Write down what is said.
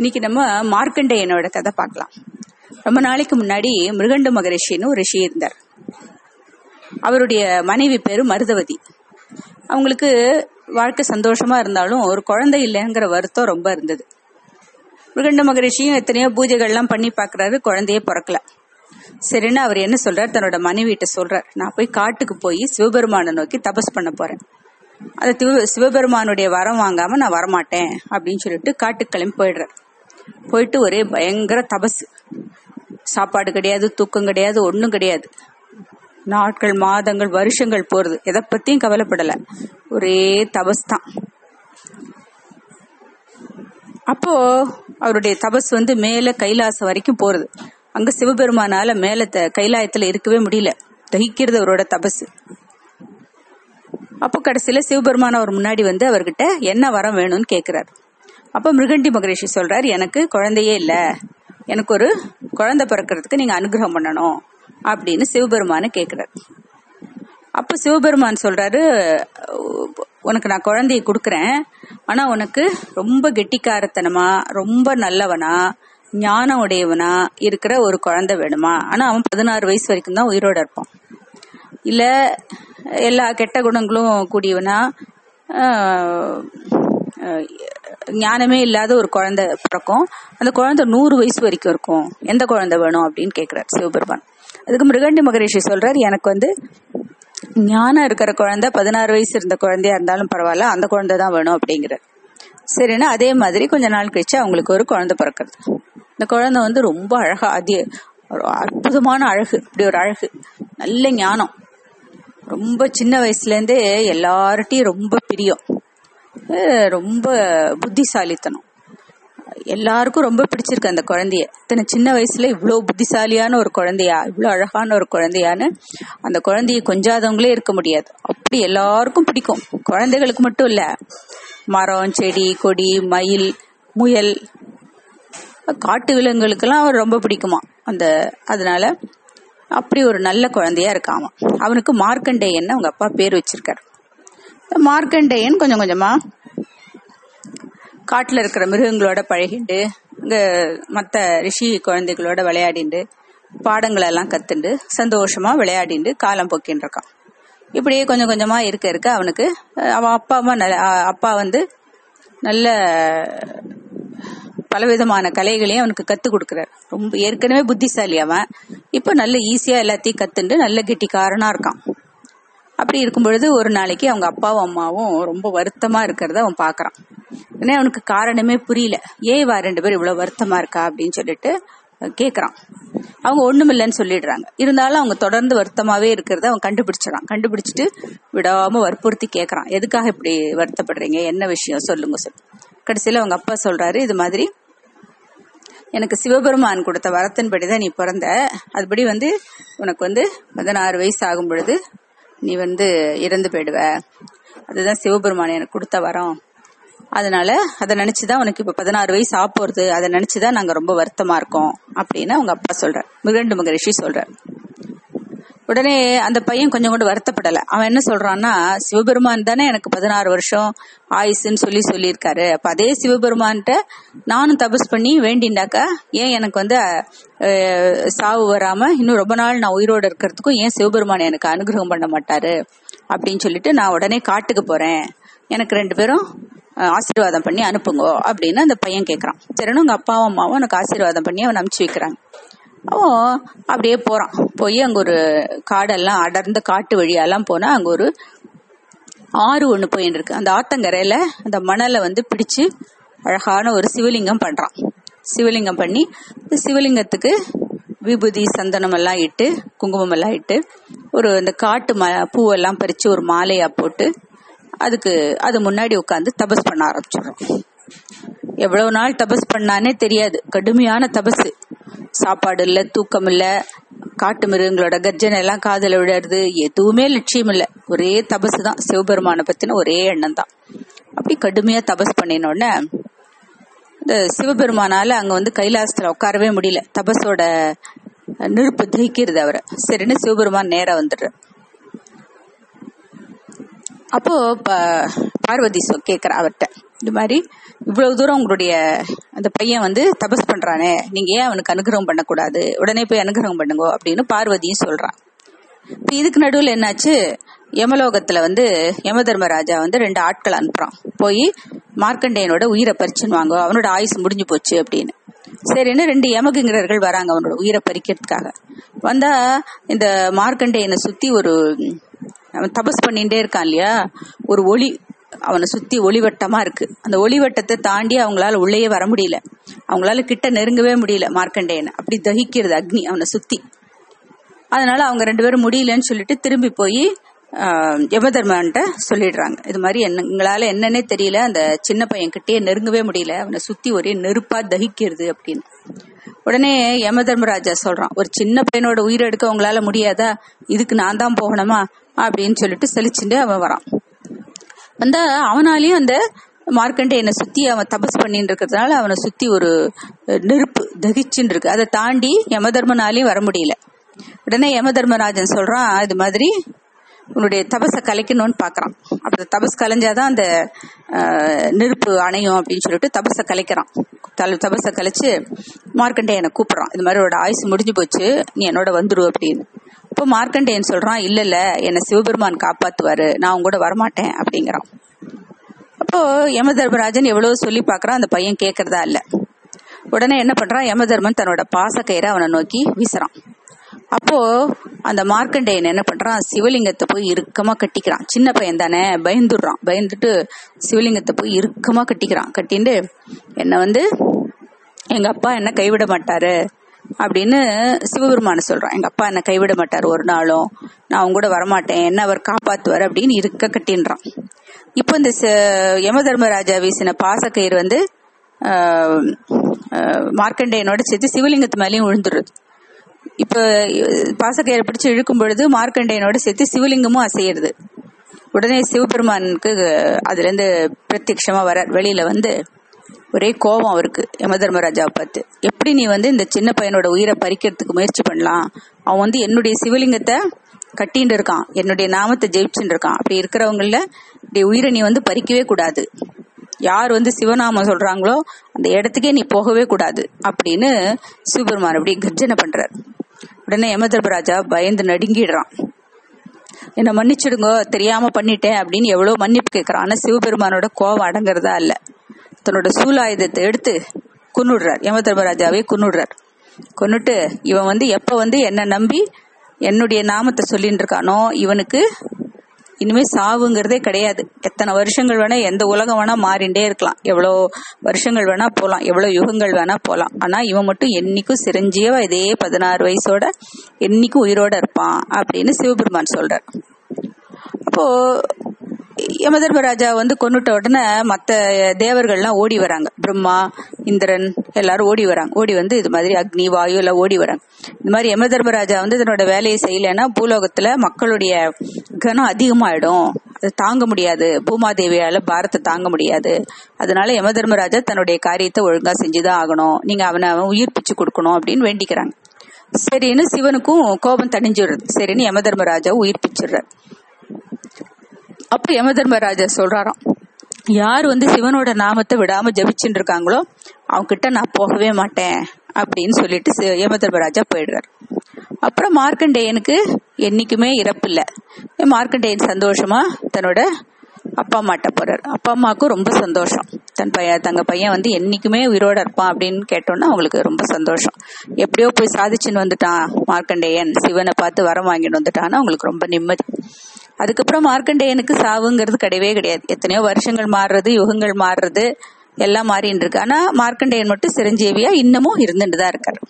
இன்னைக்கு நம்ம மார்க்கண்டேயனோட கதை பார்க்கலாம். ரொம்ப நாளைக்கு முன்னாடி மிருகண்ட மகரிஷின்னு ஒரு ரிஷி இருந்தார். அவருடைய மனைவி பேரு மருதவதி. அவங்களுக்கு வாழ்க்கை சந்தோஷமா இருந்தாலும் ஒரு குழந்தை இல்லைங்கிற வருத்தம் ரொம்ப இருந்தது. மிருகண்ட மகரிஷியும் எத்தனையோ பூஜைகள்லாம் பண்ணி பாக்குறாரு குழந்தையே பிறக்கல. சரின்னு அவர் என்ன சொல்றார்? தன்னோட மனைவிட்ட சொல்றார். நான் போய் காட்டுக்கு போய் சிவபெருமானை நோக்கி தபஸ் பண்ண போறேன். அந்த சிவபெருமானுடைய வரம் வாங்காம நான் வரமாட்டேன் அப்படின்னு சொல்லிட்டு காட்டுக்கு கிளம்பி போயிடுறார். போயிட்டு ஒரே பயங்கர தபசு. சாப்பாடு கிடையாது தூக்கம் கிடையாது ஒன்றும் கிடையாது. நாட்கள் மாதங்கள் வருஷங்கள் போறது. எதை பத்தியும் கவலைப்படல. ஒரே தபஸ் தான். அப்போ அவருடைய தபஸ் வந்து மேல கைலாசம் வரைக்கும் போறது. அங்க சிவபெருமானால மேல த- கைலாயத்துல இருக்கவே முடியல. தகிக்கிறது அவரோட தபஸ் அப்போ கடைசியில சிவபெருமான் அவர் முன்னாடி வந்து அவர்கிட்ட என்ன வரம் வேணும்னு கேக்குறாரு. அப்ப மிருகண்டி மகரிஷி சொல்றாரு எனக்கு குழந்தையே இல்ல. எனக்கு ஒரு குழந்தை பிறக்கிறதுக்கு நீங்க அனுகிரகம் பண்ணணும் அப்படின்னு சிவபெருமானு கேக்குறாரு. அப்ப சிவபெருமான் சொல்றாரு உனக்கு நான் குழந்தைய கொடுக்கறேன் ஆனா உனக்கு ரொம்ப கெட்டிக்காரத்தனமா ரொம்ப நல்லவனா ஞானம் உடையவனா இருக்கிற ஒரு குழந்தை வேணுமா? ஆனா அவன் பதினாறு வயசு வரைக்கும் தான் உயிரோட இருப்பான். இல்ல எல்லா கெட்ட குணங்களும் கூடியவனா ஞானமே இல்லாத ஒரு குழந்தை பிறக்கும். அந்த குழந்தை நூறு வயசு வரைக்கும் இருக்கும். எந்த குழந்தை வேணும் அப்படின்னு கேட்கிறார் சிவபெருமான். அதுக்கு மிருகண்டி மகரிஷி சொல்றார் எனக்கு வந்து ஞானம் இருக்கிற குழந்தை பதினாறு வயசு இருந்த குழந்தையா இருந்தாலும் பரவாயில்ல அந்த குழந்தை தான் வேணும் அப்படிங்கிறார். சரின்னா அதே மாதிரி கொஞ்ச நாள் கழிச்சு அவங்களுக்கு ஒரு குழந்தை பிறக்கிறது இந்த குழந்தை வந்து ரொம்ப அழகா அதி ஒரு அற்புதமான அழகு இப்படி ஒரு அழகு நல்ல ஞானம். ரொம்ப சின்ன வயசுல இருந்தே எல்லார்ட்டையும் ரொம்ப பிரியம். ரொம்ப புத்திசாலித்தனம். எல்லாருக்கும் ரொம்ப பிடிச்சிருக்கு அந்த குழந்தைய. இத்தனை சின்ன வயசுல இவ்வளோ புத்திசாலியான ஒரு குழந்தையா இவ்வளோ அழகான ஒரு குழந்தையான்னு அந்த குழந்தைய கொஞ்சாதவங்களே இருக்க முடியாது. அப்படி எல்லாருக்கும் பிடிக்கும். குழந்தைகளுக்கு மட்டும் இல்ல. மரம் செடி கொடி மயில் முயல் காட்டு விலங்குகளுக்கெல்லாம் அவர் ரொம்ப பிடிக்குமா? அந்த அதனால அப்படி ஒரு நல்ல குழந்தையா இருக்காமா? அவனுக்கு மார்க்கண்டேயன் அவங்க அப்பா பேர் வச்சிருக்காரு. மார்க்கண்டேயன் கொஞ்சம் கொஞ்சமா. காட்டுல இருக்கிற மிருகங்களோட பழகிண்டு இங்க மத்த ரிஷி குழந்தைகளோட விளையாடிண்டு பாடங்களெல்லாம் கத்துண்டு சந்தோஷமா விளையாடிண்டு காலம் போக்கின்னு இருக்கான். இப்படியே கொஞ்சம் கொஞ்சமா இருக்க இருக்க அவனுக்கு அவன் அப்பா அம்மா நல்ல அப்பா வந்து நல்ல பலவிதமான கலைகளையும் அவனுக்கு கத்து கொடுக்குறாரு. ரொம்ப ஏற்கனவே புத்திசாலி அவன். இப்போ நல்ல ஈஸியா எல்லாத்தையும் கத்துண்டு நல்ல கெட்டிக்காரனா இருக்கான். அப்படி இருக்கும் பொழுது ஒரு நாளைக்கு அவங்க அப்பாவும் அம்மாவும் ரொம்ப வருத்தமா இருக்கிறத அவன் பாக்குறான். ஏன்னா அவனுக்கு காரணமே புரியல. ஏன் வா ரெண்டு பேரும் இவ்வளவு வருத்தமா இருக்கா? அப்படின்னு சொல்லிட்டு கேக்குறான். அவங்க ஒண்ணுமில்லைன்னு சொல்லிடுறாங்க. இருந்தாலும் அவங்க தொடர்ந்து வருத்தமாவே இருக்கிறத அவன் கண்டுபிடிச்சிடறான். கண்டுபிடிச்சிட்டு விடாம வற்புறுத்தி கேக்குறான். எதுக்காக இப்படி வருத்தப்படுறீங்க? என்ன விஷயம்? சொல்லுங்க சொல்லு கடைசியில அவங்க அப்பா சொல்றாரு இது மாதிரி எனக்கு சிவபெருமான் கொடுத்த வரத்தின்படிதான் நீ பிறந்த. அதுபடி வந்து உனக்கு வந்து பதினாறு வயசு ஆகும் பொழுது நீ வந்து இறந்து போயிடுவ. அதுதான் சிவபெருமான் எனக்கு கொடுத்த வரம். அதனால அதை நினைச்சுதான் உனக்கு இப்ப பதினாறு வயசு ஆ போறது அதை நினைச்சுதான் நாங்க ரொம்ப வருத்தமா இருக்கோம் அப்படின்னு அவங்க அப்பா சொல்ற மிருகண்டு மகரிஷி சொல்ற உடனே அந்த பையன் கொஞ்சம் கூட வருத்தப்படல. அவன் என்ன சொல்றான்னா சிவபெருமான் தானே எனக்கு பதினாறு வருஷம் ஆயுசுன்னு சொல்லி சொல்லியிருக்காரு. அப்ப அதே சிவபெருமான்கிட்ட நானும் தபஸ் பண்ணி வேண்டிண்டாக்கா ஏன் எனக்கு வந்து சாவு வராம இன்னும் ரொம்ப நாள் நான் உயிரோடு இருக்கிறதுக்கும் ஏன் சிவபெருமான் எனக்கு அனுகிரகம் பண்ண மாட்டாரு? அப்படின்னு சொல்லிட்டு நான் உடனே காட்டுக்கு போறேன். எனக்கு ரெண்டு பேரும் ஆசீர்வாதம் பண்ணி அனுப்புங்க அப்படின்னு அந்த பையன் கேட்கறான் சரின்னு உங்க அப்பாவும் அம்மாவும் எனக்கு ஆசீர்வாதம் பண்ணி அவன் அனுப்பிச்சு வைக்கிறாங்க. அவன் அப்படியே போறான். போய் அங்க ஒரு காடெல்லாம் அடர்ந்த காட்டு வழியெல்லாம் போனா அங்க ஒரு ஆறு ஒன்று போயின்னு இருக்கு. அந்த ஆத்தங்கரையில அந்த மணலை வந்து பிடிச்சு அழகான ஒரு சிவலிங்கம் பண்றான். சிவலிங்கம் பண்ணி சிவலிங்கத்துக்கு விபூதி சந்தனம் எல்லாம் இட்டு குங்குமம் எல்லாம் இட்டு ஒரு இந்த காட்டு ம பூவெல்லாம் பறிச்சு ஒரு மாலையா போட்டு அதுக்கு அது முன்னாடி உட்காந்து தபஸ் பண்ண ஆரம்பிச்சிடுறோம் எவ்வளவு நாள் தபஸ் பண்ணானே தெரியாது. கடுமையான தபஸ் சாப்பாடு இல்ல தூக்கம் இல்ல காட்டு மிருகங்களோட கர்ஜனை எல்லாம் காதல விடுறது எதுவுமே லட்சியம் இல்ல. ஒரே தபசு தான் சிவபெருமானை பத்தின ஒரே எண்ணம் தான் அப்படி கடுமையா தபஸ் பண்ணின உடனே இந்த சிவபெருமானால அங்க வந்து கைலாசத்துல உட்காரவே முடியல. தபஸோட நெருப்பு தகிக்கிறது அவரை. சரின்னு சிவபெருமான் நேரா வந்துடுற அப்போ ப- பார்வதி சொ அவர்கிட்ட இந்த மாதிரி இவ்வளவு தூரம் உங்களுடைய அந்த பையன் வந்து தபஸ் பண்றானே. நீங்க ஏன் அவனுக்கு அனுகிரகம் பண்ணக்கூடாது? உடனே போய் அனுகிரகம் பண்ணுங்க அப்படின்னு பார்வதியும் சொல்றான். இப்ப இதுக்கு நடுவில் என்னாச்சு? யமலோகத்துல வந்து யம தர்மராஜா வந்து ரெண்டு ஆட்கள் அனுப்புறான். போய் மார்க்கண்டேயனோட உயிரை பறிச்சுன்னு வாங்க அவனோட ஆயுசு முடிஞ்சு போச்சு அப்படின்னு. சரின்னு ரெண்டு யமகிங்கிறர்கள் வராங்க அவனோட உயிரை பறிக்கிறதுக்காக. வந்தா இந்த மார்க்கண்டேயனை சுத்தி ஒரு அவன் தபஸ் பண்ணிட்டே இருக்கான் இல்லையா? ஒரு ஒளி அவனை சுத்தி ஒளிவட்டமா இருக்கு. அந்த ஒளிவட்டத்தை தாண்டி அவங்களால உள்ளேயே வர முடியல. அவங்களால கிட்ட நெருங்கவே முடியல மார்க்கண்டேயனை. அப்படி தகிக்கிறது அக்னி அவனை சுத்தி. அதனால அவங்க ரெண்டு பேரும் முடியலன்னு சொல்லிட்டு திரும்பி போய் யமதர்மன்ட்ட சொல்லிடுறாங்க. இது மாதிரி என்ன எங்களால என்னன்னே தெரியல அந்த சின்ன பையன் கிட்டே நெருங்கவே முடியல அவனை சுத்தி ஒரே நெருப்பா தகிக்கிறது அப்படின்னு. உடனே யம தர்மராஜா சொல்றான் ஒரு சின்ன பையனோட உயிரெடுக்க உங்களால முடியாதா? இதுக்கு நான் தான் போகணுமா? அப்படின்னு சொல்லிட்டு செலிச்சுட்டு அவன் வரான். வந்தா அவனாலையும் அந்த மார்க்கண்டேயனை சுத்தி அவன் தபஸ் பண்ணிட்டு இருக்கிறதுனால அவனை சுத்தி ஒரு நெருப்பு தகிச்சுன்னு இருக்கு அதை தாண்டி யமதர்மனாலையும் வர முடியல. உடனே யம தர்மராஜன் சொல்றான் இது மாதிரி உன்னுடைய தபஸை கலைக்கணும்னு பாக்குறான். அப்படி தபஸ் கலைஞ்சாதான் அந்த நெருப்பு அணையும் அப்படின்னு சொல்லிட்டு தபஸை கலைக்கிறான். தபஸை கலைச்சு மார்க்கண்டேயனை கூப்பிடுறான். இது மாதிரி ஆயுசு முடிஞ்சு போச்சு. நீ என்னோட வந்துரு அப்படின்னு. இப்போ மார்க்கண்டேயன் சொல்றான் இல்ல இல்ல என்னை சிவபெருமான் காப்பாத்துவாரு. நான் உங்க கூட வரமாட்டேன் அப்படிங்கிறான். அப்போ யம தர்மராஜன் எவ்வளவு சொல்லி பாக்குறான் அந்த பையன் கேக்குறதா இல்ல. உடனே என்ன பண்றான் யமதர்மன் தன்னோட பாசக்கயிறை அவனை நோக்கி வீசுறான். அப்போ அந்த மார்க்கண்டேயன் என்ன பண்றான் சிவலிங்கத்தை போய் இறுக்கமா கட்டிக்கிறான். சின்ன பையன் தானே பயந்துடுறான். பயந்துட்டு சிவலிங்கத்தை போய் இறுக்கமா கட்டிக்கிறான். கட்டிட்டு என்ன வந்து எங்க அப்பா என்ன கைவிட மாட்டாரு. அப்படின்னு சிவபெருமான சொல்றான். எங்க அப்பா என்ன கைவிட மாட்டார் ஒரு நாளும். நான் அவங்க கூட வரமாட்டேன். என்ன அவர் காப்பாத்துவார் அப்படின்னு இருக்க கட்டின்றான். இப்போ இந்த யம தர்மராஜா வீசின பாசக்கயிறு வந்து மார்க்கண்டேயனோட சேர்த்து சிவலிங்கத்து மேலேயும் விழுந்துடுறது இப்ப பாசக்கயிறை பிடிச்சு இழுக்கும் பொழுது மார்க்கண்டேயனோட சேர்த்து சிவலிங்கமும் அசையிறது. உடனே சிவபெருமானுக்கு அதுல இருந்து பிரத்யட்சமா வர வெளியில வந்து ஒரே கோபம் அவருக்கு யம தர்மராஜாவை பார்த்து. எப்படி நீ வந்து இந்த சின்ன பையனோட உயிரை பறிக்கிறதுக்கு முயற்சி பண்ணலாம்? அவன் வந்து என்னுடைய சிவலிங்கத்தை கட்டின்னு இருக்கான். என்னுடைய நாமத்தை ஜெயிச்சுட்டு இருக்கான். அப்படி இருக்கிறவங்கள இப்படி உயிரை நீ வந்து பறிக்கவே கூடாது. யார் வந்து சிவநாமம் சொல்றாங்களோ அந்த இடத்துக்கே நீ போகவே கூடாது. அப்படின்னு சிவபெருமான் அப்படி கர்ஜனை பண்றார். உடனே யமதர்பராஜா பயந்து நடுங்கிடுறான். என்ன மன்னிச்சிடுங்க தெரியாம பண்ணிட்டேன் அப்படின்னு எவ்வளவு மன்னிப்பு கேட்கறான். ஆனா சிவபெருமானோட கோவம் அடங்குறதா இல்ல. தன்னோட சூலாயுதத்தை எடுத்து குன்னுடுறார். யமதர்மராஜாவே குன்னுடுறார். கொன்னுட்டு இவன் வந்து எப்ப வந்து என்ன நம்பி என்னுடைய நாமத்தை சொல்லிட்டு இருக்கானோ இவனுக்கு இனிமே சாவுங்கிறதே கிடையாது. எத்தனை வருஷங்கள் வேணா எந்த உலகம் வேணா மாறிண்டே இருக்கலாம். எவ்வளோ வருஷங்கள் வேணா போகலாம் எவ்வளோ யுகங்கள் வேணா போகலாம் ஆனா இவன் மட்டும் என்னைக்கும் சிரஞ்சியவா இதே பதினாறு வயசோட என்னைக்கும் உயிரோட இருப்பான் அப்படின்னு சிவபெருமான் சொல்றார். அப்போ யமதர்மராஜா வந்து கொண்டுட்ட உடனே மற்ற தேவர்கள்லாம் ஓடி வராங்க. பிரம்மா இந்திரன் எல்லாரும் ஓடி வராங்க. ஓடி வந்து இது மாதிரி அக்னி வாயு எல்லாம் ஓடி வராங்க. இந்த மாதிரி யமதர்மராஜா வந்து இதனோட வேலையை செய்யலைன்னா பூலோகத்துல மக்களுடைய கனம் அதிகமாயிடும். அது தாங்க முடியாது. பூமாதேவியால பாரத்தை தாங்க முடியாது. அதனால யமதர்மராஜா தன்னுடைய காரியத்தை ஒழுங்கா செஞ்சுதான் ஆகணும். நீங்க அவனை அவன் உயிர் பிச்சு கொடுக்கணும் அப்படின்னு வேண்டிக்கிறாங்க. சரின்னு சிவனுக்கும் கோபம் தணிஞ்சிடுறது சரின்னு யமதர்மராஜா உயிர் பிச்சிடுறாரு. அப்ப யமதர்மராஜா சொல்றாராம் யார் வந்து சிவனோட நாமத்தை விடாம ஜபிச்சுட்டு இருக்காங்களோ அவங்க கிட்ட நான் போகவே மாட்டேன் அப்படின்னு சொல்லிட்டு யமதர்மராஜா போயிடுறாரு. அப்புறம் மார்க்கண்டேயனுக்கு என்னைக்குமே இறப்பு இல்லை. மார்க்கண்டேயன் சந்தோஷமா தன்னோட அப்பா அம்மாட்ட போறாரு. அப்பா அம்மாவுக்கும் ரொம்ப சந்தோஷம். தன் பையன் தங்க பையன் வந்து என்னைக்குமே உயிரோட இருப்பான் அப்படின்னு கேட்டோம்னா அவங்களுக்கு ரொம்ப சந்தோஷம். எப்படியோ போய் சாதிச்சுன்னு வந்துட்டான் மார்க்கண்டேயன். சிவனை பார்த்து வரம் வாங்கிட்டு வந்துட்டான்னு அவங்களுக்கு ரொம்ப நிம்மதி. அதுக்கப்புறம் மார்க்கண்டேயனுக்கு சாவுங்கிறது கிடையவே கிடையாது. எத்தனையோ வருஷங்கள் மாறுறது யுகங்கள் மாறுறது எல்லாம் மாறின்னு இருக்கு ஆனா மார்க்கண்டேயன் மட்டும் சிரஞ்சீவியா இன்னமும் இருந்துட்டு தான் இருக்காரு.